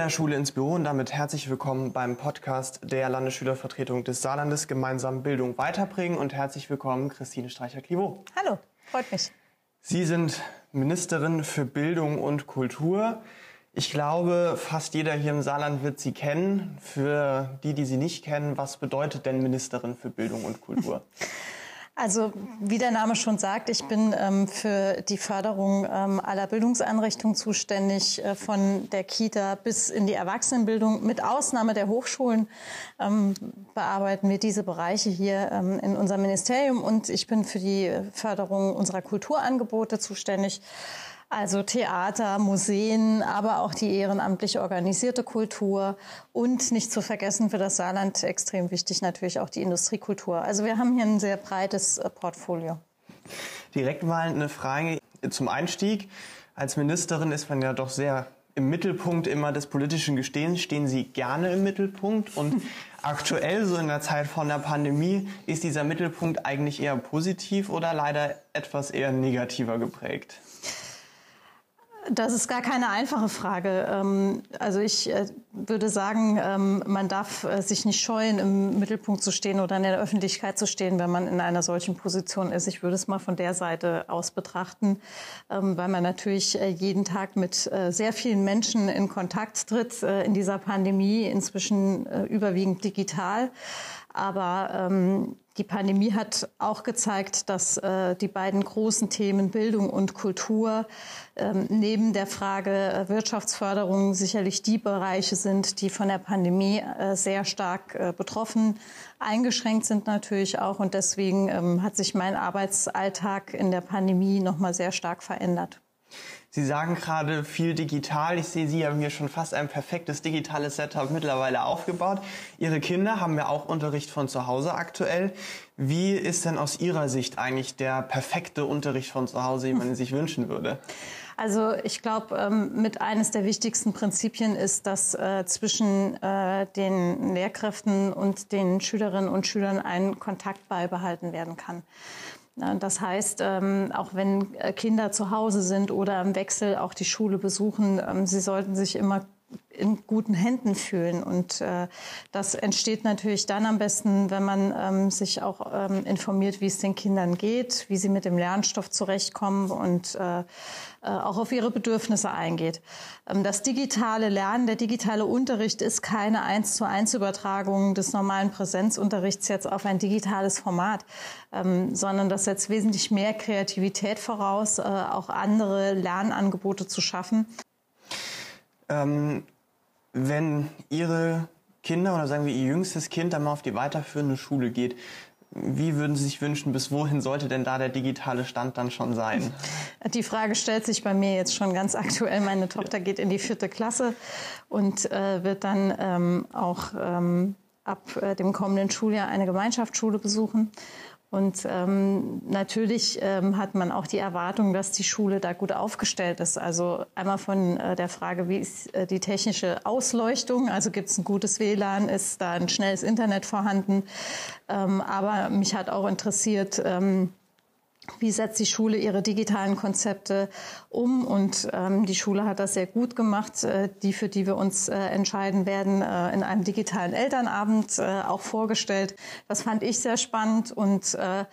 der Schule ins Büro und damit herzlich willkommen beim Podcast der Landesschülervertretung des Saarlandes gemeinsam Bildung weiterbringen und herzlich willkommen Christine Streicher-Clivaux. Hallo, freut mich. Sie sind Ministerin für Bildung und Kultur. Ich glaube, fast jeder hier im Saarland wird Sie kennen. Für die, die Sie nicht kennen, was bedeutet denn Ministerin für Bildung und Kultur? Also wie der Name schon sagt, ich bin ähm, für die Förderung ähm, aller Bildungseinrichtungen zuständig, äh, von der Kita bis in die Erwachsenenbildung. Mit Ausnahme der Hochschulen ähm, bearbeiten wir diese Bereiche hier ähm, in unserem Ministerium und ich bin für die Förderung unserer Kulturangebote zuständig. Also Theater, Museen, aber auch die ehrenamtlich organisierte Kultur und nicht zu vergessen für das Saarland extrem wichtig natürlich auch die Industriekultur. Also wir haben hier ein sehr breites äh, Portfolio. Direkt mal eine Frage zum Einstieg. Als Ministerin ist man ja doch sehr im Mittelpunkt immer des politischen Gestehens. Stehen Sie gerne im Mittelpunkt? Und aktuell, so in der Zeit von der Pandemie, ist dieser Mittelpunkt eigentlich eher positiv oder leider etwas eher negativer geprägt? Das ist gar keine einfache Frage. Ähm, also ich äh, würde sagen, ähm, man darf äh, sich nicht scheuen, im Mittelpunkt zu stehen oder in der Öffentlichkeit zu stehen, wenn man in einer solchen Position ist. Ich würde es mal von der Seite aus betrachten, ähm, weil man natürlich äh, jeden Tag mit sehr vielen Menschen in Kontakt tritt in dieser Pandemie, inzwischen überwiegend digital. Aber ähm, die Pandemie hat auch gezeigt, dass äh, die beiden großen Themen Bildung und Kultur ähm, neben der Frage äh, Wirtschaftsförderung sicherlich die Bereiche sind, die von der Pandemie äh, sehr stark äh, betroffen, eingeschränkt sind natürlich auch. Und deswegen ähm, hat sich mein Arbeitsalltag in der Pandemie nochmal sehr stark verändert. Sie sagen gerade viel digital. Ich sehe, Sie haben hier schon fast ein perfektes digitales Setup mittlerweile aufgebaut. Ihre Kinder haben ja auch Unterricht von zu Hause aktuell. Wie ist denn aus Ihrer Sicht eigentlich der perfekte Unterricht von zu Hause, wie man sich wünschen würde? Also ich glaube, ähm, mit eines der wichtigsten Prinzipien ist, dass äh, zwischen äh, den Lehrkräften und den Schülerinnen und Schülern ein Kontakt beibehalten werden kann. Das heißt, ähm, auch wenn äh, Kinder zu Hause sind oder im Wechsel auch die Schule besuchen, ähm, sie sollten sich immer in guten Händen fühlen. Und äh, das entsteht natürlich dann am besten, wenn man ähm, sich auch ähm, informiert, wie es den Kindern geht, wie sie mit dem Lernstoff zurechtkommen und äh, äh, auch auf ihre Bedürfnisse eingeht. Ähm, das digitale Lernen, der digitale Unterricht ist keine eins zu eins Übertragung des normalen Präsenzunterrichts jetzt auf ein digitales Format, ähm, sondern das setzt wesentlich mehr Kreativität voraus, äh, auch andere Lernangebote zu schaffen. Ähm, wenn Ihre Kinder oder sagen wir Ihr jüngstes Kind dann mal auf die weiterführende Schule geht, wie würden Sie sich wünschen, bis wohin sollte denn da der digitale Stand dann schon sein? Die Frage stellt sich bei mir jetzt schon ganz aktuell. Meine Tochter geht in die vierte Klasse und äh, wird dann ähm, auch ähm, ab äh, dem kommenden Schuljahr eine Gemeinschaftsschule besuchen. Und ähm, natürlich ähm, hat man auch die Erwartung, dass die Schule da gut aufgestellt ist. Also einmal von äh, der Frage, wie ist äh, die technische Ausleuchtung? Also gibt es ein gutes WLAN? Ist da ein schnelles Internet vorhanden? Ähm, aber mich hat auch interessiert, ähm, wie setzt die Schule ihre digitalen Konzepte um? Und ähm, die Schule hat das sehr gut gemacht, äh, die, für die wir uns äh, entscheiden werden, äh, in einem digitalen Elternabend äh, auch vorgestellt. Das fand ich sehr spannend und äh,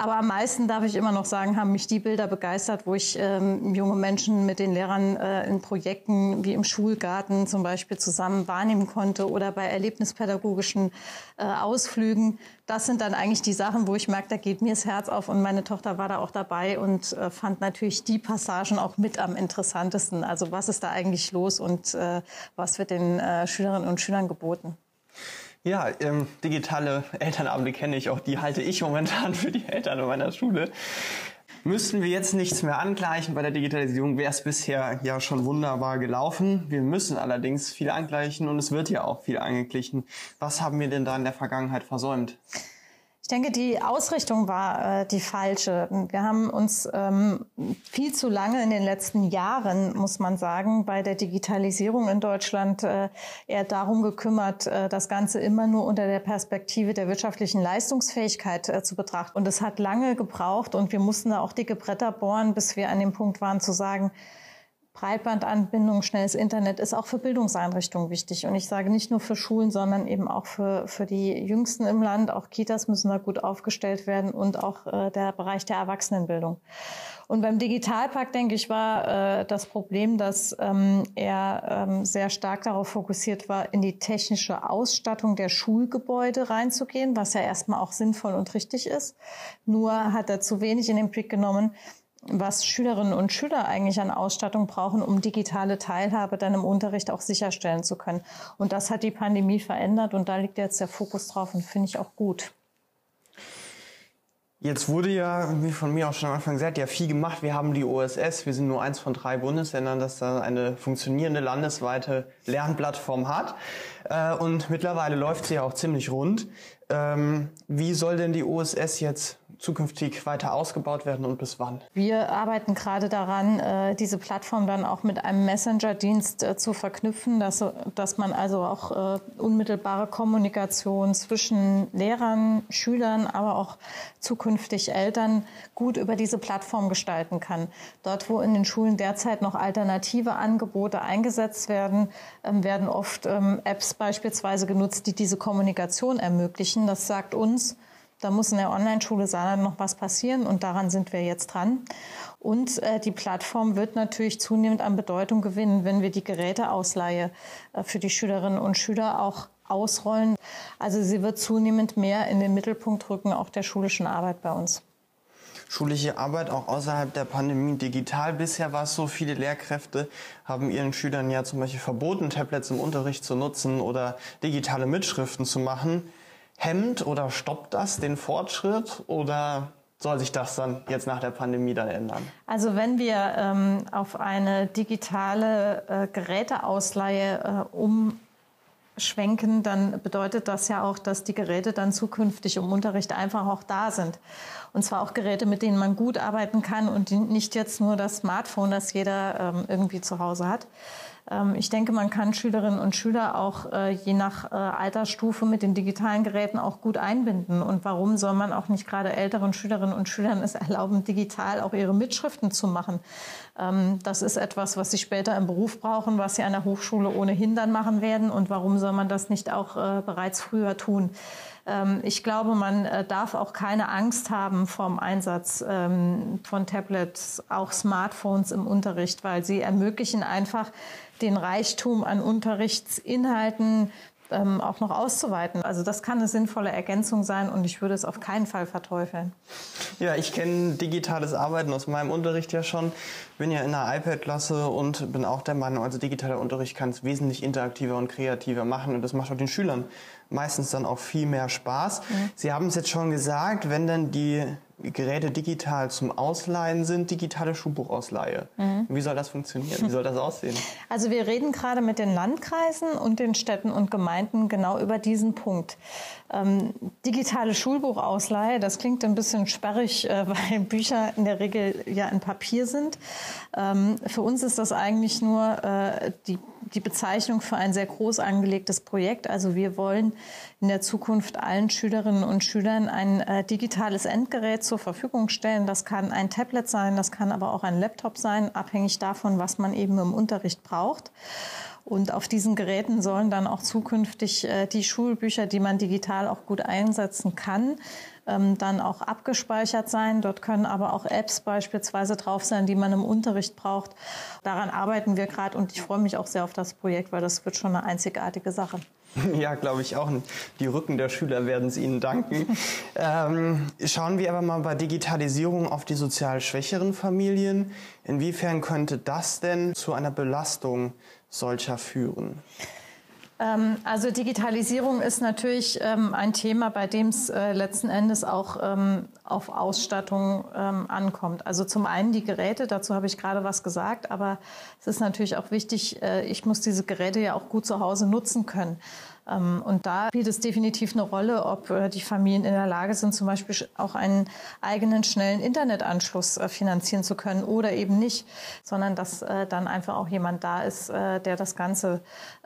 aber am meisten darf ich immer noch sagen, haben mich die Bilder begeistert, wo ich ähm, junge Menschen mit den Lehrern äh, in Projekten wie im Schulgarten zum Beispiel zusammen wahrnehmen konnte oder bei erlebnispädagogischen äh, Ausflügen. Das sind dann eigentlich die Sachen, wo ich merke, da geht mir das Herz auf und meine Tochter war da auch dabei und äh, fand natürlich die Passagen auch mit am interessantesten. Also was ist da eigentlich los und äh, was wird den äh, Schülerinnen und Schülern geboten? Ja, ähm, digitale Elternabende kenne ich auch. Die halte ich momentan für die Eltern in meiner Schule. Müssten wir jetzt nichts mehr angleichen bei der Digitalisierung, wäre es bisher ja schon wunderbar gelaufen. Wir müssen allerdings viel angleichen und es wird ja auch viel angeglichen. Was haben wir denn da in der Vergangenheit versäumt? Denke, die Ausrichtung war äh, die falsche. Wir haben uns ähm, viel zu lange in den letzten Jahren, muss man sagen, bei der Digitalisierung in Deutschland äh, eher darum gekümmert, äh, das Ganze immer nur unter der Perspektive der wirtschaftlichen Leistungsfähigkeit äh, zu betrachten. Und es hat lange gebraucht und wir mussten da auch dicke Bretter bohren, bis wir an dem Punkt waren zu sagen, Breitbandanbindung, schnelles Internet ist auch für Bildungseinrichtungen wichtig. Und ich sage nicht nur für Schulen, sondern eben auch für, für die Jüngsten im Land. Auch Kitas müssen da gut aufgestellt werden und auch äh, der Bereich der Erwachsenenbildung. Und beim Digitalpakt, denke ich, war äh, das Problem, dass ähm, er ähm, sehr stark darauf fokussiert war, in die technische Ausstattung der Schulgebäude reinzugehen, was ja erstmal auch sinnvoll und richtig ist. Nur hat er zu wenig in den Blick genommen, was Schülerinnen und Schüler eigentlich an Ausstattung brauchen, um digitale Teilhabe dann im Unterricht auch sicherstellen zu können. Und das hat die Pandemie verändert und da liegt jetzt der Fokus drauf und finde ich auch gut. Jetzt wurde ja, wie von mir auch schon am Anfang gesagt, ja viel gemacht. Wir haben die OSS, wir sind nur eins von drei Bundesländern, das da eine funktionierende landesweite Lernplattform hat. Äh, und mittlerweile läuft sie ja auch ziemlich rund. Ähm, wie soll denn die OSS jetzt zukünftig weiter ausgebaut werden und bis wann? Wir arbeiten gerade daran, äh, diese Plattform dann auch mit einem Messenger-Dienst äh, zu verknüpfen, dass, dass man also auch äh, unmittelbare Kommunikation zwischen Lehrern, Schülern, aber auch zukünftig Eltern gut über diese Plattform gestalten kann. Dort, wo in den Schulen derzeit noch alternative Angebote eingesetzt werden, ähm, werden oft ähm, Apps beispielsweise genutzt, die diese Kommunikation ermöglichen. Das sagt uns, da muss in der Online-Schule Saarland noch was passieren und daran sind wir jetzt dran. Und äh, die Plattform wird natürlich zunehmend an Bedeutung gewinnen, wenn wir die Geräteausleihe äh, für die Schülerinnen und Schüler auch ausrollen. Also sie wird zunehmend mehr in den Mittelpunkt rücken, auch der schulischen Arbeit bei uns. Schulische Arbeit auch außerhalb der Pandemie digital. Bisher war es so, viele Lehrkräfte haben ihren Schülern ja zum Beispiel verboten, Tablets im Unterricht zu nutzen oder digitale Mitschriften zu machen hemmt oder stoppt das den Fortschritt oder soll sich das dann jetzt nach der Pandemie dann ändern? Also wenn wir ähm, auf eine digitale äh, Geräteausleihe äh, umschwenken, dann bedeutet das ja auch, dass die Geräte dann zukünftig im Unterricht einfach auch da sind. Und zwar auch Geräte, mit denen man gut arbeiten kann und nicht jetzt nur das Smartphone, das jeder ähm, irgendwie zu Hause hat. Ähm, ich denke, man kann Schülerinnen und Schüler auch äh, je nach äh, Altersstufe mit den digitalen Geräten auch gut einbinden. Und warum soll man auch nicht gerade älteren Schülerinnen und Schülern es erlauben, digital auch ihre Mitschriften zu machen? Ähm, das ist etwas, was sie später im Beruf brauchen, was sie an der Hochschule ohnehin dann machen werden. Und warum soll man das nicht auch äh, bereits früher tun? Ähm, ich glaube, man darf auch keine Angst haben vom Einsatz von Tablets, auch Smartphones im Unterricht, weil sie ermöglichen einfach den Reichtum an Unterrichtsinhalten ähm, auch noch auszuweiten. Also das kann eine sinnvolle Ergänzung sein und ich würde es auf keinen Fall verteufeln. Ja, ich kenne digitales Arbeiten aus meinem Unterricht ja schon, bin ja in der iPad-Klasse und bin auch der Meinung, also digitaler Unterricht kann es wesentlich interaktiver und kreativer machen und das macht auch den Schülern meistens dann auch viel mehr Spaß. Mhm. Sie haben es jetzt schon gesagt, wenn dann die Geräte digital zum Ausleihen sind, digitale Schulbuchausleihe. Mhm. Wie soll das funktionieren? Wie soll das aussehen? Also wir reden gerade mit den Landkreisen und den Städten und Gemeinden genau über diesen Punkt. Ähm, digitale Schulbuchausleihe, das klingt ein bisschen sperrig, äh, weil Bücher in der Regel ja in Papier sind. Ähm, für uns ist das eigentlich nur äh, die die Bezeichnung für ein sehr groß angelegtes Projekt. Also wir wollen in der Zukunft allen Schülerinnen und Schülern ein äh, digitales Endgerät zur Verfügung stellen. Das kann ein Tablet sein, das kann aber auch ein Laptop sein, abhängig davon, was man eben im Unterricht braucht. Und auf diesen Geräten sollen dann auch zukünftig äh, die Schulbücher, die man digital auch gut einsetzen kann, ähm, dann auch abgespeichert sein. Dort können aber auch Apps beispielsweise drauf sein, die man im Unterricht braucht. Daran arbeiten wir gerade und ich freue mich auch sehr auf das Projekt, weil das wird schon eine einzigartige Sache. Ja, glaube ich auch. Die Rücken der Schüler werden es Ihnen danken. ähm, schauen wir aber mal bei Digitalisierung auf die sozial schwächeren Familien. Inwiefern könnte das denn zu einer Belastung solcher führen? Ähm, also Digitalisierung ist natürlich ähm, ein Thema, bei dem es äh, letzten Endes auch ähm, auf Ausstattung ankommt. Also zum einen die Geräte, dazu habe ich gerade was gesagt, aber es ist natürlich auch wichtig, äh, ich muss diese Geräte ja auch gut zu Hause nutzen können. Ähm, und da spielt es definitiv eine Rolle, ob äh, die Familien in der Lage sind, zum Beispiel auch einen eigenen schnellen Internetanschluss äh, finanzieren zu können oder eben nicht, sondern dass äh, dann einfach auch jemand da ist, der das Ganze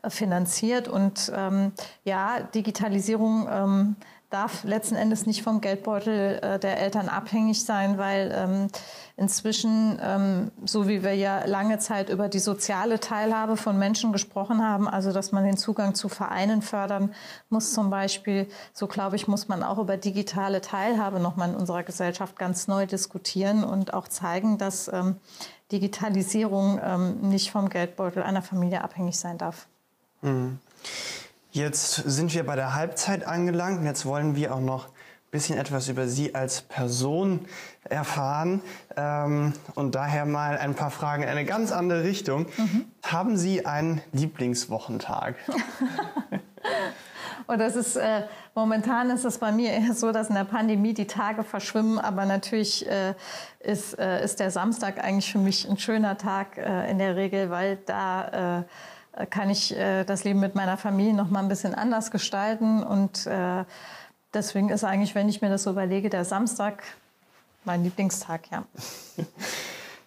finanziert. Und ähm, ja, Digitalisierung ähm, darf letzten Endes nicht vom Geldbeutel äh, der Eltern abhängig sein, weil ähm, inzwischen, ähm, so wie wir ja lange Zeit über die soziale Teilhabe von Menschen gesprochen haben, also dass man den Zugang zu Vereinen fördern muss zum Beispiel, so glaube ich, muss man auch über digitale Teilhabe nochmal in unserer Gesellschaft ganz neu diskutieren und auch zeigen, dass ähm, Digitalisierung ähm, nicht vom Geldbeutel einer Familie abhängig sein darf. Mhm. Jetzt sind wir bei der Halbzeit angelangt und jetzt wollen wir auch noch ein bisschen etwas über Sie als Person erfahren ähm, und daher mal ein paar Fragen in eine ganz andere Richtung. Mhm. Haben Sie einen Lieblingswochentag? Und das ist äh, momentan ist es bei mir eher so, dass in der Pandemie die Tage verschwimmen, aber natürlich äh, ist, äh, ist der Samstag eigentlich für mich ein schöner Tag äh, in der Regel, weil da äh, kann ich äh, das Leben mit meiner Familie noch mal ein bisschen anders gestalten. Und äh, deswegen ist eigentlich, wenn ich mir das so überlege, der Samstag mein Lieblingstag, ja.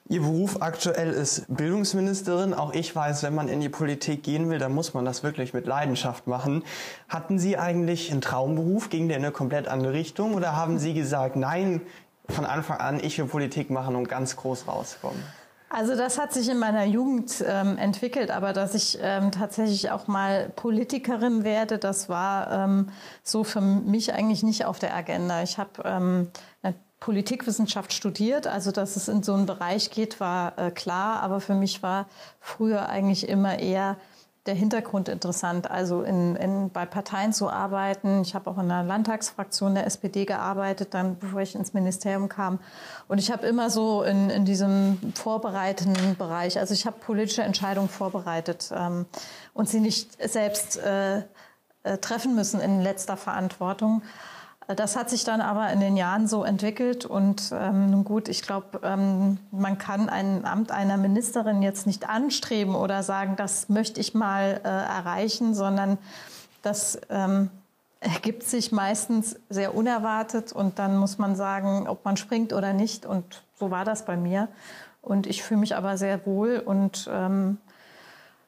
Ihr Beruf aktuell ist Bildungsministerin. Auch ich weiß, wenn man in die Politik gehen will, dann muss man das wirklich mit Leidenschaft machen. Hatten Sie eigentlich einen Traumberuf? Ging der in eine komplett andere Richtung? Oder haben Sie gesagt, nein, von Anfang an, ich will Politik machen und ganz groß rauskommen? Also das hat sich in meiner Jugend ähm, entwickelt, aber dass ich ähm, tatsächlich auch mal Politikerin werde, das war ähm, so für mich eigentlich nicht auf der Agenda. Ich habe ähm, Politikwissenschaft studiert, also dass es in so einen Bereich geht, war äh, klar, aber für mich war früher eigentlich immer eher der Hintergrund interessant, also in, in, bei Parteien zu arbeiten. Ich habe auch in einer Landtagsfraktion der SPD gearbeitet, dann bevor ich ins Ministerium kam. Und ich habe immer so in, in diesem vorbereitenden Bereich, also ich habe politische Entscheidungen vorbereitet ähm, und sie nicht selbst äh, äh, treffen müssen in letzter Verantwortung. Das hat sich dann aber in den Jahren so entwickelt und ähm, nun gut, ich glaube, ähm, man kann ein Amt einer Ministerin jetzt nicht anstreben oder sagen, das möchte ich mal äh, erreichen, sondern das ähm, ergibt sich meistens sehr unerwartet und dann muss man sagen, ob man springt oder nicht. Und so war das bei mir. Und ich fühle mich aber sehr wohl und ähm,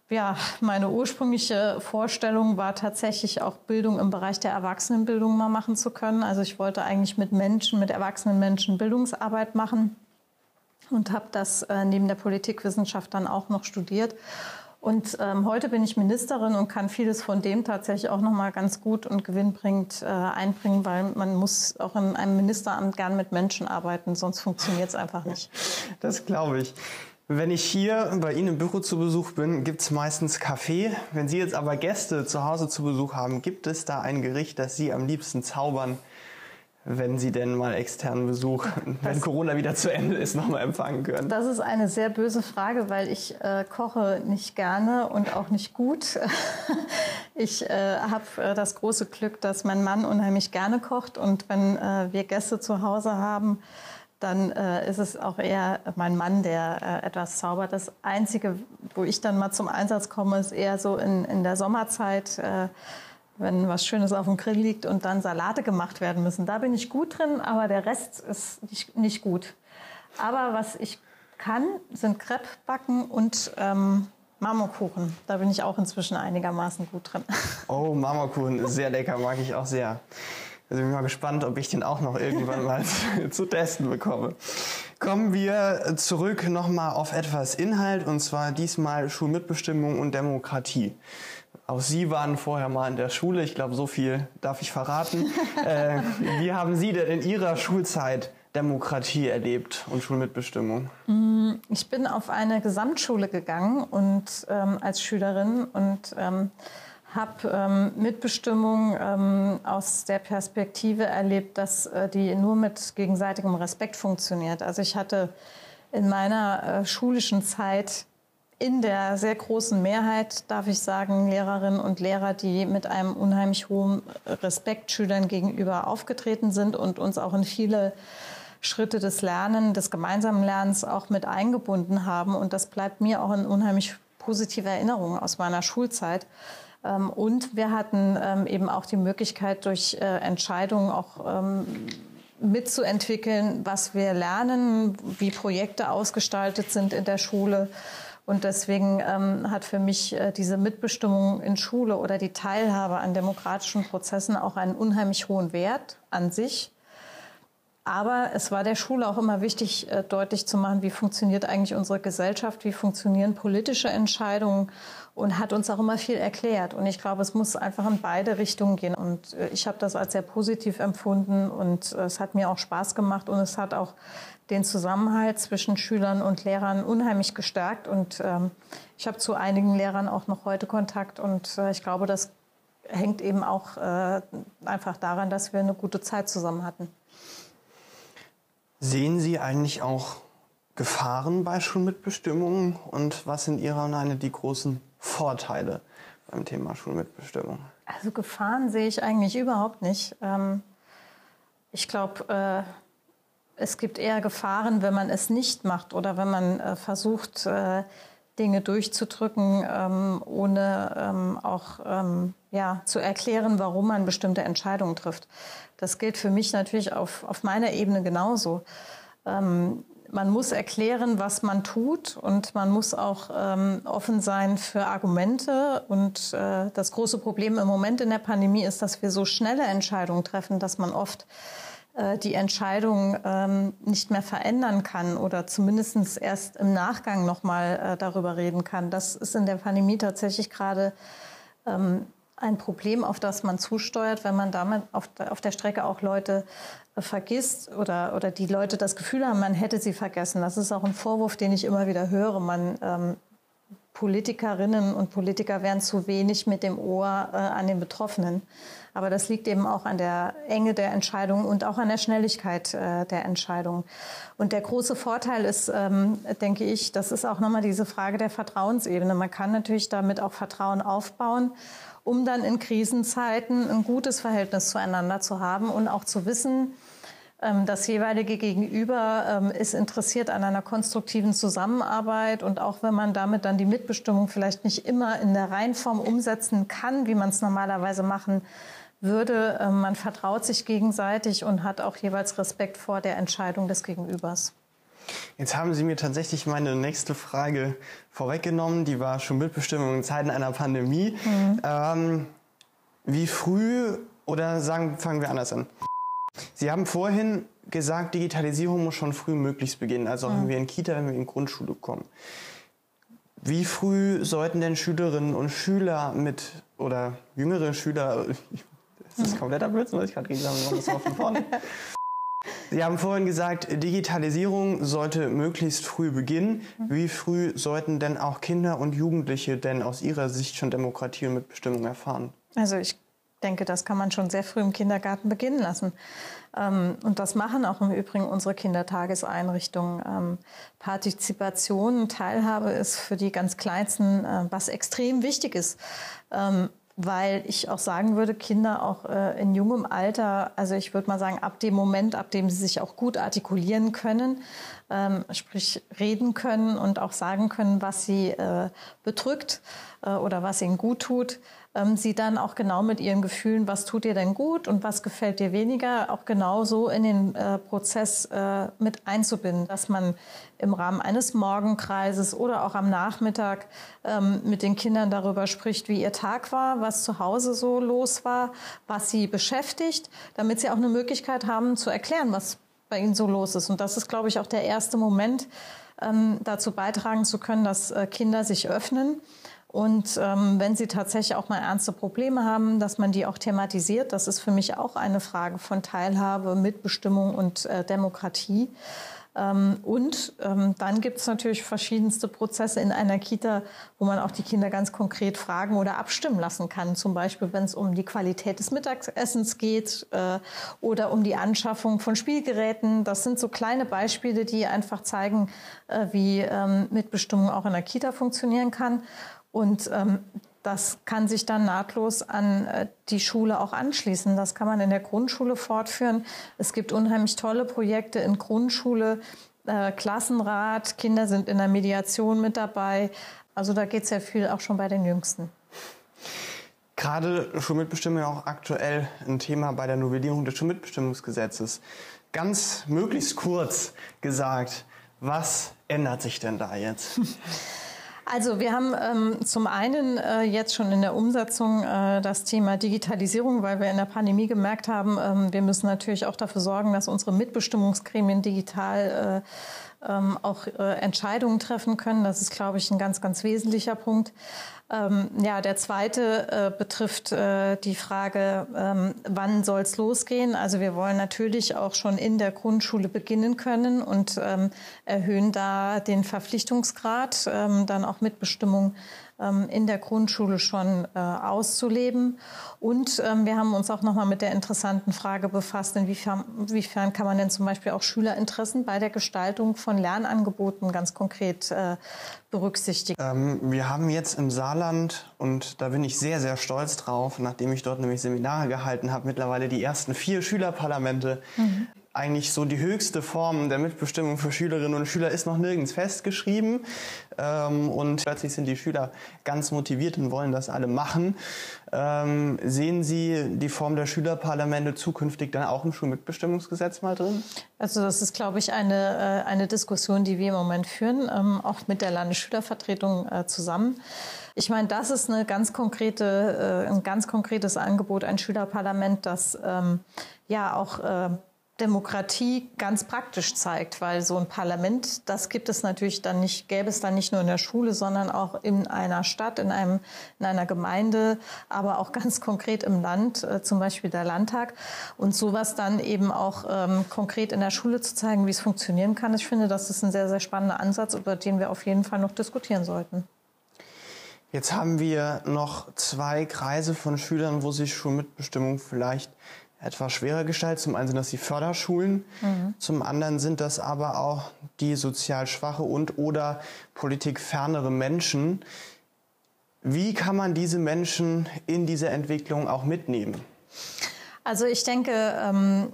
ja, meine ursprüngliche Vorstellung war tatsächlich auch Bildung im Bereich der Erwachsenenbildung mal machen zu können. Also ich wollte eigentlich mit Menschen, mit erwachsenen Menschen Bildungsarbeit machen und habe das äh, neben der Politikwissenschaft dann auch noch studiert. Und ähm, heute bin ich Ministerin und kann vieles von dem tatsächlich auch noch mal ganz gut und gewinnbringend äh, einbringen, weil man muss auch in einem Ministeramt gern mit Menschen arbeiten, sonst funktioniert es einfach nicht. Das glaube ich. Wenn ich hier bei Ihnen im Büro zu Besuch bin, gibt es meistens Kaffee. Wenn Sie jetzt aber Gäste zu Hause zu Besuch haben, gibt es da ein Gericht, das Sie am liebsten zaubern, wenn Sie denn mal externen Besuch, das, wenn Corona wieder zu Ende ist, nochmal empfangen können? Das ist eine sehr böse Frage, weil ich äh, koche nicht gerne und auch nicht gut. ich äh, habe äh, das große Glück, dass mein Mann unheimlich gerne kocht und wenn äh, wir Gäste zu Hause haben, dann äh, ist es auch eher mein Mann, der äh, etwas zaubert. Das Einzige, wo ich dann mal zum Einsatz komme, ist eher so in, in der Sommerzeit, äh, wenn was Schönes auf dem Grill liegt und dann Salate gemacht werden müssen. Da bin ich gut drin, aber der Rest ist nicht, nicht gut. Aber was ich kann, sind Crepe backen und ähm, Marmorkuchen. Da bin ich auch inzwischen einigermaßen gut drin. Oh, Marmorkuchen sehr lecker, mag ich auch sehr. Also bin mal gespannt, ob ich den auch noch irgendwann mal zu testen bekomme. Kommen wir zurück nochmal auf etwas Inhalt und zwar diesmal Schulmitbestimmung und Demokratie. Auch Sie waren vorher mal in der Schule, ich glaube, so viel darf ich verraten. äh, wie haben Sie denn in Ihrer Schulzeit Demokratie erlebt und Schulmitbestimmung? Mm, ich bin auf eine Gesamtschule gegangen und ähm, als Schülerin und ähm, habe ähm, Mitbestimmung ähm, aus der Perspektive erlebt, dass äh, die nur mit gegenseitigem Respekt funktioniert. Also ich hatte in meiner äh, schulischen Zeit in der sehr großen Mehrheit, darf ich sagen, Lehrerinnen und Lehrer, die mit einem unheimlich hohen Respekt Schülern gegenüber aufgetreten sind und uns auch in viele Schritte des Lernens, des gemeinsamen Lernens auch mit eingebunden haben. Und das bleibt mir auch in unheimlich positive Erinnerung aus meiner Schulzeit. Ähm, und wir hatten ähm, eben auch die Möglichkeit, durch äh, Entscheidungen auch ähm, mitzuentwickeln, was wir lernen, wie Projekte ausgestaltet sind in der Schule. Und deswegen ähm, hat für mich äh, diese Mitbestimmung in Schule oder die Teilhabe an demokratischen Prozessen auch einen unheimlich hohen Wert an sich. Aber es war der Schule auch immer wichtig, äh, deutlich zu machen, wie funktioniert eigentlich unsere Gesellschaft, wie funktionieren politische Entscheidungen und hat uns auch immer viel erklärt. Und ich glaube, es muss einfach in beide Richtungen gehen. Und äh, ich habe das als sehr positiv empfunden und äh, es hat mir auch Spaß gemacht und es hat auch den Zusammenhalt zwischen Schülern und Lehrern unheimlich gestärkt. Und ähm, ich habe zu einigen Lehrern auch noch heute Kontakt und äh, ich glaube, das hängt eben auch äh, einfach daran, dass wir eine gute Zeit zusammen hatten. Sehen Sie eigentlich auch Gefahren bei Schulmitbestimmung und was sind Ihrer Meinung die großen Vorteile beim Thema Schulmitbestimmung? Also Gefahren sehe ich eigentlich überhaupt nicht. Ähm, ich glaube, äh, es gibt eher Gefahren, wenn man es nicht macht oder wenn man äh, versucht, äh, Dinge durchzudrücken, ähm, ohne auch ja, zu erklären, warum man bestimmte Entscheidungen trifft. Das gilt für mich natürlich auf, meiner Ebene genauso. Ähm, man muss erklären, was man tut und man muss auch ähm, offen sein für Argumente. Und äh, das große Problem im Moment in der Pandemie ist, dass wir so schnelle Entscheidungen treffen, dass man oft äh, die Entscheidung ähm, nicht mehr verändern kann oder zumindest erst im Nachgang nochmal äh, darüber reden kann. Das ist in der Pandemie tatsächlich gerade ähm, ein Problem, auf das man zusteuert, wenn man damit auf, auf der Strecke auch Leute äh, vergisst oder, oder die Leute das Gefühl haben, man hätte sie vergessen. Das ist auch ein Vorwurf, den ich immer wieder höre. Man, ähm, Politikerinnen und Politiker wären zu wenig mit dem Ohr äh, an den Betroffenen. Aber das liegt eben auch an der Enge der Entscheidung und auch an der Schnelligkeit äh, der Entscheidung. Und der große Vorteil ist, ähm, denke ich, das ist auch nochmal diese Frage der Vertrauensebene. Man kann natürlich damit auch Vertrauen aufbauen um dann in Krisenzeiten ein gutes Verhältnis zueinander zu haben und auch zu wissen, ähm, das jeweilige Gegenüber ähm, ist interessiert an einer konstruktiven Zusammenarbeit und auch wenn man damit dann die Mitbestimmung vielleicht nicht immer in der Reihenform umsetzen kann, wie man es normalerweise machen würde, ähm, man vertraut sich gegenseitig und hat auch jeweils Respekt vor der Entscheidung des Gegenübers. Jetzt haben Sie mir tatsächlich meine nächste Frage vorweggenommen. Die war schon Mitbestimmung in Zeiten einer Pandemie. Mhm. Ähm, wie früh oder sagen, fangen wir anders an. Sie haben vorhin gesagt, Digitalisierung muss schon früh möglichst beginnen, also auch mhm. wenn wir in Kita, wenn wir in Grundschule kommen. Wie früh sollten denn Schülerinnen und Schüler mit oder jüngere Schüler, das ist kompletter Blödsinn, was ich gerade gesagt habe, das war von vorne. Sie haben vorhin gesagt, Digitalisierung sollte möglichst früh beginnen. Wie früh sollten denn auch Kinder und Jugendliche denn aus Ihrer Sicht schon Demokratie und Mitbestimmung erfahren? Also ich denke, das kann man schon sehr früh im Kindergarten beginnen lassen. Ähm, und das machen auch im Übrigen unsere Kindertageseinrichtungen. Ähm, Partizipation, Teilhabe ist für die ganz Kleinsten, äh, was extrem wichtig ist. Weil ich auch sagen würde, Kinder auch äh, in jungem Alter, also ich würde mal sagen, ab dem Moment, ab dem sie sich auch gut artikulieren können, ähm, sprich reden können und auch sagen können, was sie äh, bedrückt äh, oder was ihnen gut tut, ähm, sie dann auch genau mit ihren Gefühlen, was tut dir denn gut und was gefällt dir weniger, auch genau so in den äh, Prozess äh, mit einzubinden, dass man im Rahmen eines Morgenkreises oder auch am Nachmittag ähm, mit den Kindern darüber spricht, wie ihr Tag war, was zu Hause so los war, was sie beschäftigt, damit sie auch eine Möglichkeit haben zu erklären, was bei ihnen so los ist. Und das ist, glaube ich, auch der erste Moment, ähm, dazu beitragen zu können, dass äh, Kinder sich öffnen und ähm, wenn Sie tatsächlich auch mal ernste Probleme haben, dass man die auch thematisiert, das ist für mich auch eine Frage von Teilhabe, Mitbestimmung und äh, Demokratie. Ähm, und ähm, dann gibt es natürlich verschiedenste Prozesse in einer Kita, wo man auch die Kinder ganz konkret fragen oder abstimmen lassen kann. Zum Beispiel, wenn es um die Qualität des Mittagessens geht äh, oder um die Anschaffung von Spielgeräten. Das sind so kleine Beispiele, die einfach zeigen, äh, wie ähm, Mitbestimmung auch in der Kita funktionieren kann. Und ähm, das kann sich dann nahtlos an äh, die Schule auch anschließen. Das kann man in der Grundschule fortführen. Es gibt unheimlich tolle Projekte in Grundschule, äh, Klassenrat, Kinder sind in der Mediation mit dabei. Also da geht sehr viel auch schon bei den Jüngsten. Gerade Schulmitbestimmung auch aktuell ein Thema bei der Novellierung des Schulmitbestimmungsgesetzes. Ganz möglichst kurz gesagt, was ändert sich denn da jetzt? Also wir haben ähm, zum einen äh, jetzt schon in der Umsetzung äh, das Thema Digitalisierung, weil wir in der Pandemie gemerkt haben, ähm, wir müssen natürlich auch dafür sorgen, dass unsere Mitbestimmungsgremien digital äh, ähm, auch äh, Entscheidungen treffen können. Das ist, glaube ich, ein ganz, ganz wesentlicher Punkt. Ähm, ja, der zweite äh, betrifft äh, die Frage, ähm, wann soll es losgehen? Also wir wollen natürlich auch schon in der Grundschule beginnen können und ähm, erhöhen da den Verpflichtungsgrad, ähm, dann auch Mitbestimmung in der Grundschule schon äh, auszuleben. Und ähm, wir haben uns auch nochmal mit der interessanten Frage befasst, inwiefern, inwiefern kann man denn zum Beispiel auch Schülerinteressen bei der Gestaltung von Lernangeboten ganz konkret äh, berücksichtigen. Ähm, wir haben jetzt im Saarland, und da bin ich sehr, sehr stolz drauf, nachdem ich dort nämlich Seminare gehalten habe, mittlerweile die ersten vier Schülerparlamente mhm eigentlich so die höchste Form der Mitbestimmung für Schülerinnen und Schüler ist noch nirgends festgeschrieben. Ähm, und plötzlich sind die Schüler ganz motiviert und wollen das alle machen. Ähm, sehen Sie die Form der Schülerparlamente zukünftig dann auch im Schulmitbestimmungsgesetz mal drin? Also das ist, glaube ich, eine, äh, eine Diskussion, die wir im Moment führen, ähm, auch mit der Landesschülervertretung äh, zusammen. Ich meine, das ist eine ganz konkrete, äh, ein ganz konkretes Angebot, ein Schülerparlament, das ja auch Demokratie ganz praktisch zeigt, weil so ein Parlament, das gibt es natürlich dann nicht, gäbe es dann nicht nur in der Schule, sondern auch in einer Stadt, in einem, in einer Gemeinde, aber auch ganz konkret im Land, äh, zum Beispiel der Landtag. Und sowas dann eben auch ähm, konkret in der Schule zu zeigen, wie es funktionieren kann. Ich finde, das ist ein sehr, sehr spannender Ansatz, über den wir auf jeden Fall noch diskutieren sollten. Jetzt haben wir noch zwei Kreise von Schülern, wo sich Schulmitbestimmung vielleicht etwas schwerer gestaltet. Zum einen sind das die Förderschulen, mhm. zum anderen sind das aber auch die sozial schwache und oder politikfernere Menschen. Wie kann man diese Menschen in dieser Entwicklung auch mitnehmen? Also ich denke, ähm,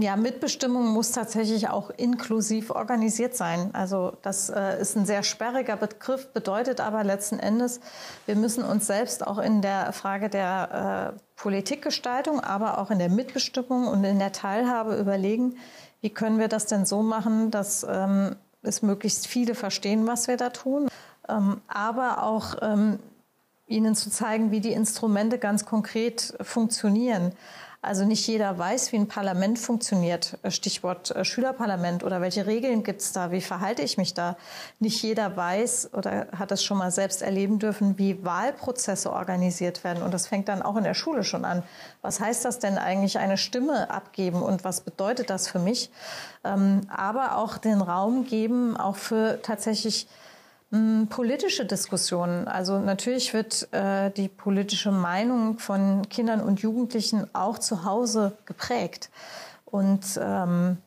ja, Mitbestimmung muss tatsächlich auch inklusiv organisiert sein. Also das äh, ist ein sehr sperriger Begriff, bedeutet aber letzten Endes, wir müssen uns selbst auch in der Frage der äh, Politikgestaltung, aber auch in der Mitbestimmung und in der Teilhabe überlegen, wie können wir das denn so machen, dass ähm, es möglichst viele verstehen, was wir da tun, ähm, aber auch ähm, ihnen zu zeigen, wie die Instrumente ganz konkret funktionieren. Also nicht jeder weiß, wie ein Parlament funktioniert. Stichwort äh, Schülerparlament oder welche Regeln gibt es da? Wie verhalte ich mich da? Nicht jeder weiß oder hat es schon mal selbst erleben dürfen, wie Wahlprozesse organisiert werden. Und das fängt dann auch in der Schule schon an. Was heißt das denn eigentlich, eine Stimme abgeben und was bedeutet das für mich? Ähm, aber auch den Raum geben, auch für tatsächlich politische Diskussionen. Also natürlich wird äh, die politische Meinung von Kindern und Jugendlichen auch zu Hause geprägt. Und ähm,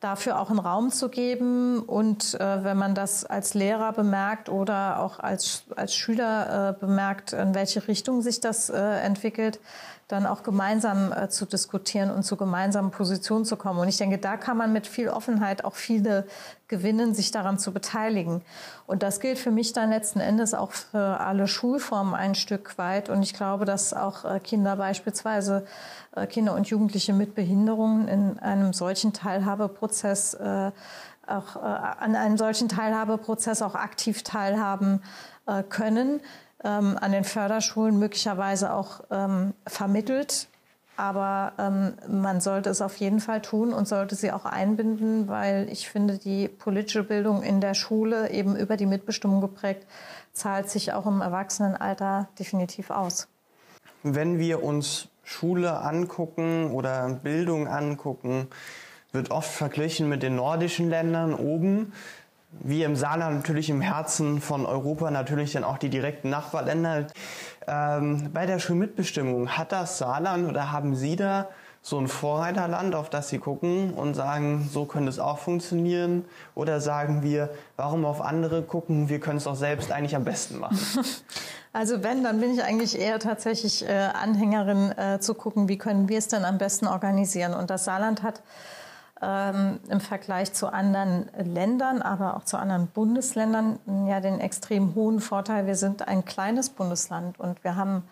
dafür auch einen Raum zu geben und äh, wenn man das als Lehrer bemerkt oder auch als, als Schüler äh, bemerkt, in welche Richtung sich das äh, entwickelt, dann auch gemeinsam äh, zu diskutieren und zu gemeinsamen Positionen zu kommen. Und ich denke, da kann man mit viel Offenheit auch viele gewinnen, sich daran zu beteiligen. Und das gilt für mich dann letzten Endes auch für alle Schulformen ein Stück weit. Und ich glaube, dass auch äh, Kinder beispielsweise, äh, Kinder und Jugendliche mit Behinderungen in einem solchen Teilhabeprozess äh, auch an einem solchen Teilhabeprozess auch aktiv teilhaben können ähm, an den Förderschulen möglicherweise auch ähm, vermittelt. Aber ähm, man sollte es auf jeden Fall tun und sollte sie auch einbinden, weil ich finde, die politische Bildung in der Schule eben über die Mitbestimmung geprägt, zahlt sich auch im Erwachsenenalter definitiv aus. Wenn wir uns Schule angucken oder Bildung angucken, wird oft verglichen mit den nordischen Ländern oben wir im Saarland natürlich im Herzen von Europa natürlich dann auch die direkten Nachbarländer. Ähm, bei der Schulmitbestimmung hat das Saarland oder haben Sie da so ein Vorreiterland, auf das Sie gucken und sagen, so könnte es auch funktionieren? Oder sagen wir, warum auf andere gucken, wir können es auch selbst eigentlich am besten machen? Also wenn, dann bin ich eigentlich eher tatsächlich äh, Anhängerin äh, zu gucken, wie können wir es denn am besten organisieren. Und das Saarland hat ähm, im Vergleich zu anderen Ländern, aber auch zu anderen Bundesländern ja den extrem hohen Vorteil, wir sind ein kleines Bundesland und wir haben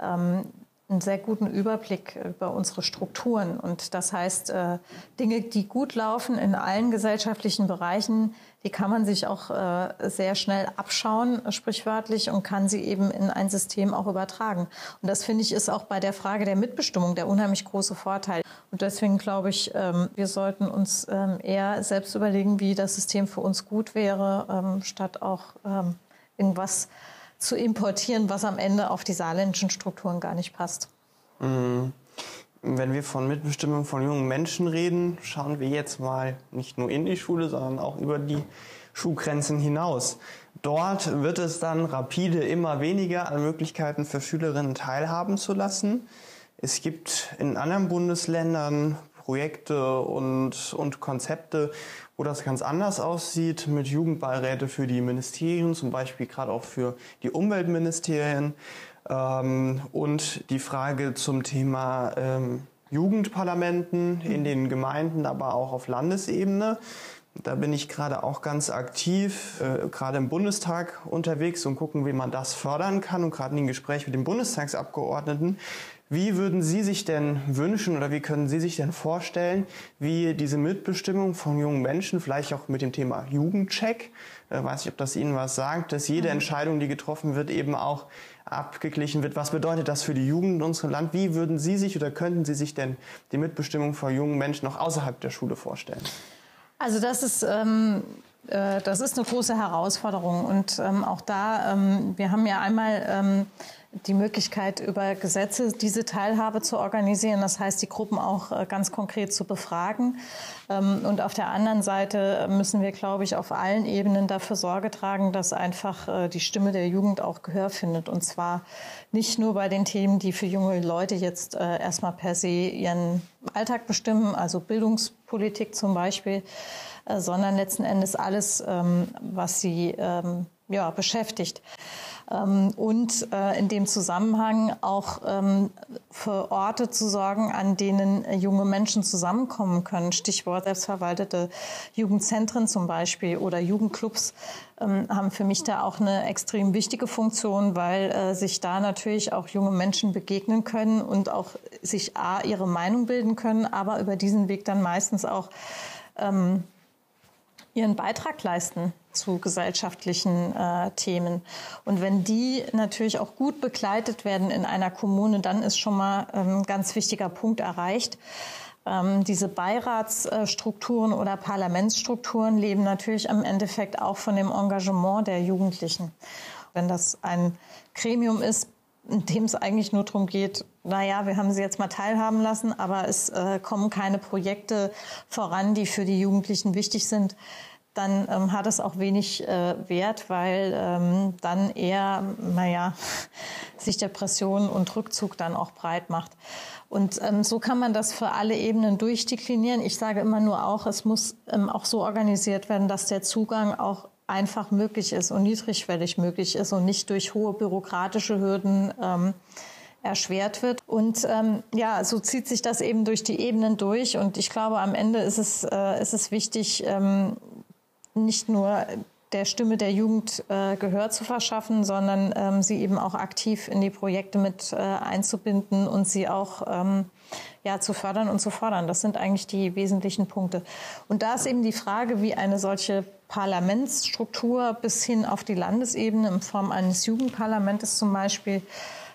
ähm, einen sehr guten Überblick über unsere Strukturen. Und das heißt, äh, Dinge, die gut laufen in allen gesellschaftlichen Bereichen, die kann man sich auch äh, sehr schnell abschauen, sprichwörtlich, und kann sie eben in ein System auch übertragen. Und das finde ich ist auch bei der Frage der Mitbestimmung der unheimlich große Vorteil. Und deswegen glaube ich, ähm, wir sollten uns ähm, eher selbst überlegen, wie das System für uns gut wäre, ähm, statt auch irgendwas zu importieren, was am Ende auf die saarländischen Strukturen gar nicht passt. Mhm. Wenn wir von Mitbestimmung von jungen Menschen reden, schauen wir jetzt mal nicht nur in die Schule, sondern auch über die Schulgrenzen hinaus. Dort wird es dann rapide immer weniger an Möglichkeiten für Schülerinnen teilhaben zu lassen. Es gibt in anderen Bundesländern Projekte und, und Konzepte, wo das ganz anders aussieht, mit Jugendbeiräte für die Ministerien, zum Beispiel gerade auch für die Umweltministerien. Ähm, und die Frage zum Thema ähm, Jugendparlamenten in den Gemeinden, aber auch auf Landesebene. Da bin ich gerade auch ganz aktiv, äh, gerade im Bundestag unterwegs und gucken, wie man das fördern kann. Und gerade in den Gesprächen mit den Bundestagsabgeordneten wie würden Sie sich denn wünschen oder wie können Sie sich denn vorstellen, wie diese Mitbestimmung von jungen Menschen, vielleicht auch mit dem Thema Jugendcheck, äh, weiß ich, ob das Ihnen was sagt, dass jede mhm. Entscheidung, die getroffen wird, eben auch abgeglichen wird. Was bedeutet das für die Jugend in unserem Land? Wie würden Sie sich oder könnten Sie sich denn die Mitbestimmung von jungen Menschen auch außerhalb der Schule vorstellen? Also das ist ähm äh, das ist eine große Herausforderung. Und ähm, auch da, ähm, wir haben ja einmal ähm, die Möglichkeit, über Gesetze diese Teilhabe zu organisieren. Das heißt, die Gruppen auch äh, ganz konkret zu befragen. Ähm, und auf der anderen Seite müssen wir, glaube ich, auf allen Ebenen dafür Sorge tragen, dass einfach äh, die Stimme der Jugend auch Gehör findet. Und zwar nicht nur bei den Themen, die für junge Leute jetzt äh, erstmal per se ihren Alltag bestimmen, also Bildungspolitik zum Beispiel, sondern letzten Endes alles, ähm, was sie ähm, ja, beschäftigt. Ähm, und äh, in dem Zusammenhang auch ähm, für Orte zu sorgen, an denen äh, junge Menschen zusammenkommen können. Stichwort selbstverwaltete Jugendzentren zum Beispiel oder Jugendclubs ähm, haben für mich da auch eine extrem wichtige Funktion, weil äh, sich da natürlich auch junge Menschen begegnen können und auch sich A, ihre Meinung bilden können, aber über diesen Weg dann meistens auch ähm, ihren Beitrag leisten zu gesellschaftlichen äh, Themen. Und wenn die natürlich auch gut begleitet werden in einer Kommune, dann ist schon mal ein ähm, ganz wichtiger Punkt erreicht. Ähm, diese Beiratsstrukturen oder Parlamentsstrukturen leben natürlich am Endeffekt auch von dem Engagement der Jugendlichen. Wenn das ein Gremium ist, in dem es eigentlich nur darum geht, naja, wir haben sie jetzt mal teilhaben lassen, aber es äh, kommen keine Projekte voran, die für die Jugendlichen wichtig sind, dann ähm, hat es auch wenig äh, Wert, weil ähm, dann eher, naja, sich Depression und Rückzug dann auch breit macht. Und ähm, so kann man das für alle Ebenen durchdeklinieren. Ich sage immer nur auch, es muss ähm, auch so organisiert werden, dass der Zugang auch einfach möglich ist und niedrigschwellig möglich ist und nicht durch hohe bürokratische Hürden ähm, erschwert wird. Und ähm, ja, so zieht sich das eben durch die Ebenen durch. Und ich glaube, am Ende ist es, äh, ist es wichtig, ähm, nicht nur der Stimme der Jugend äh, Gehör zu verschaffen, sondern ähm, sie eben auch aktiv in die Projekte mit äh, einzubinden und sie auch ähm, ja, zu fördern und zu fordern. Das sind eigentlich die wesentlichen Punkte. Und da ist eben die Frage, wie eine solche Parlamentsstruktur bis hin auf die Landesebene in Form eines Jugendparlamentes zum Beispiel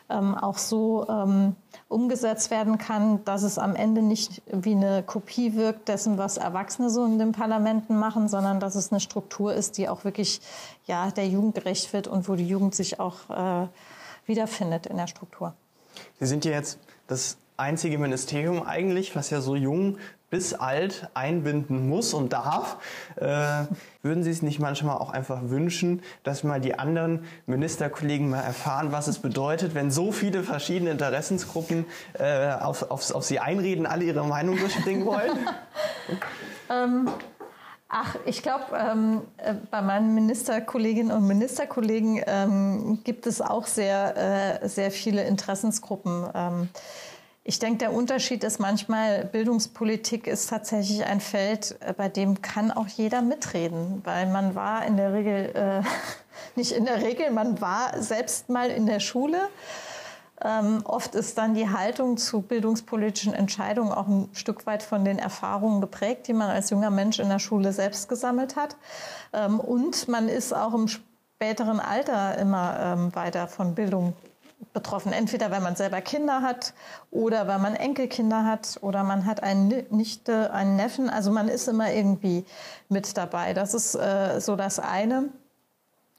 ähm, auch so ähm, umgesetzt werden kann, dass es am Ende nicht wie eine Kopie wirkt dessen, was Erwachsene so in den Parlamenten machen, sondern dass es eine Struktur ist, die auch wirklich ja, der Jugend gerecht wird und wo die Jugend sich auch äh, wiederfindet in der Struktur. Sie sind ja jetzt das einzige Ministerium eigentlich, was ja so jung bis alt einbinden muss und darf. Äh, würden Sie es nicht manchmal auch einfach wünschen, dass mal die anderen Ministerkollegen mal erfahren, was es bedeutet, wenn so viele verschiedene Interessensgruppen äh, auf, auf, auf Sie einreden, alle ihre Meinung durchbringen wollen? ähm, Ach, ich glaube, ähm, äh, bei meinen Ministerkolleginnen und Ministerkollegen ähm, gibt es auch sehr, äh, sehr viele Interessensgruppen. Ich denke, der Unterschied ist manchmal, Bildungspolitik ist tatsächlich ein Feld, äh, bei dem kann auch jeder mitreden, weil man war in der Regel, äh, nicht in der Regel, man war selbst mal in der Schule Ähm, oft ist dann die Haltung zu bildungspolitischen Entscheidungen auch ein Stück weit von den Erfahrungen geprägt, die man als junger Mensch in der Schule selbst gesammelt hat. Ähm, und man ist auch im späteren Alter immer ähm, weiter von Bildung betroffen. Entweder wenn man selber Kinder hat oder wenn man Enkelkinder hat oder man hat einen Nichte, einen Neffen. Also man ist immer irgendwie mit dabei. Das ist äh, so das eine.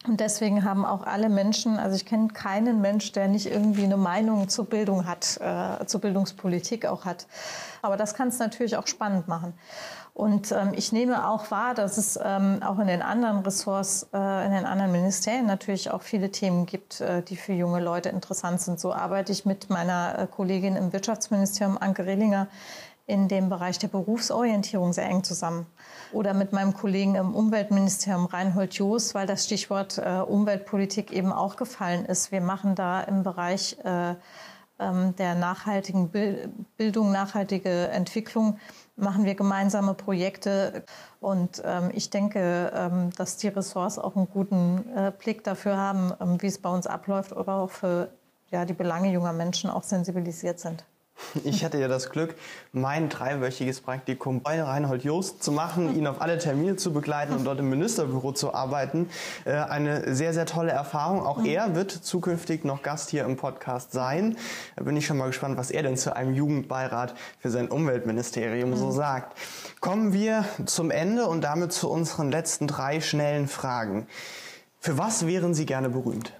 Und deswegen haben auch alle Menschen, also ich kenne keinen Mensch, der nicht irgendwie eine Meinung zur Bildung hat, äh, zur Bildungspolitik auch hat. Aber das kann es natürlich auch spannend machen. Und ähm, ich nehme auch wahr, dass es ähm, auch in den anderen Ressorts, äh, in den anderen Ministerien natürlich auch viele Themen gibt, äh, die für junge Leute interessant sind. So arbeite ich mit meiner äh, Kollegin im Wirtschaftsministerium, Anke Rehlinger, in dem Bereich der Berufsorientierung sehr eng zusammen. Oder mit meinem Kollegen im Umweltministerium Reinhold Joos, weil das Stichwort äh, Umweltpolitik eben auch gefallen ist. Wir machen da im Bereich äh, ähm, der nachhaltigen Bildung, nachhaltige Entwicklung, machen wir gemeinsame Projekte. Und ähm, ich denke, ähm, dass die Ressorts auch einen guten äh, Blick dafür haben, ähm, wie es bei uns abläuft oder auch für ja, die Belange junger Menschen auch sensibilisiert sind. Ich hatte ja das Glück, mein dreiwöchiges Praktikum bei Reinhold Joost zu machen, ihn auf alle Termine zu begleiten und dort im Ministerbüro zu arbeiten. Äh, eine sehr, sehr tolle Erfahrung. Auch mhm. er wird zukünftig noch Gast hier im Podcast sein. Da bin ich schon mal gespannt, was er denn zu einem Jugendbeirat für sein Umweltministerium so mhm. sagt. Kommen wir zum Ende und damit zu unseren letzten drei schnellen Fragen. Für was wären Sie gerne berühmt?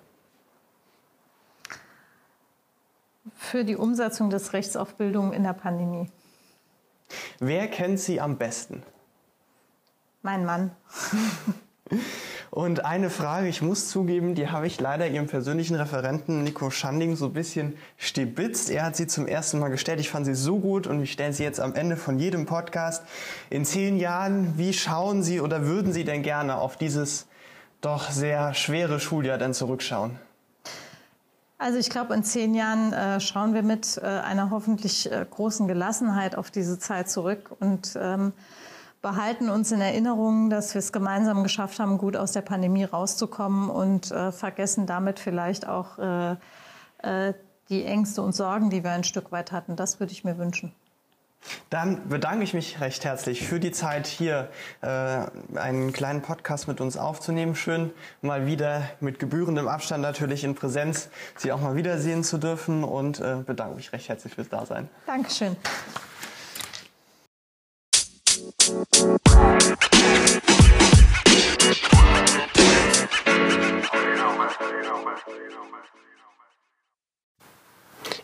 Für die Umsetzung des Rechts auf Bildung in der Pandemie. Wer kennt Sie am besten? Mein Mann. Und eine Frage, ich muss zugeben, die habe ich leider Ihrem persönlichen Referenten Nico Schanding so ein bisschen stibitzt. Er hat sie zum ersten Mal gestellt. Ich fand sie so gut und ich stelle sie jetzt am Ende von jedem Podcast. In zehn Jahren, wie schauen Sie oder würden Sie denn gerne auf dieses doch sehr schwere Schuljahr denn zurückschauen? Also ich glaube, in zehn Jahren äh, schauen wir mit äh, einer hoffentlich äh, großen Gelassenheit auf diese Zeit zurück und ähm, behalten uns in Erinnerung, dass wir es gemeinsam geschafft haben, gut aus der Pandemie rauszukommen und äh, vergessen damit vielleicht auch äh, äh, die Ängste und Sorgen, die wir ein Stück weit hatten. Das würde ich mir wünschen. Dann bedanke ich mich recht herzlich für die Zeit, hier äh, einen kleinen Podcast mit uns aufzunehmen. Schön, mal wieder mit gebührendem Abstand natürlich in Präsenz Sie auch mal wiedersehen zu dürfen und äh, bedanke mich recht herzlich fürs Dasein. Dankeschön.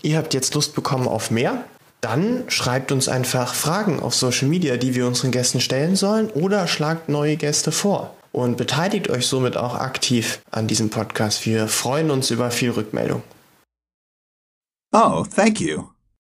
Ihr habt jetzt Lust bekommen auf mehr? Dann schreibt uns einfach Fragen auf Social Media, die wir unseren Gästen stellen sollen oder schlagt neue Gäste vor und beteiligt euch somit auch aktiv an diesem Podcast. Wir freuen uns über viel Rückmeldung. Oh, thank you.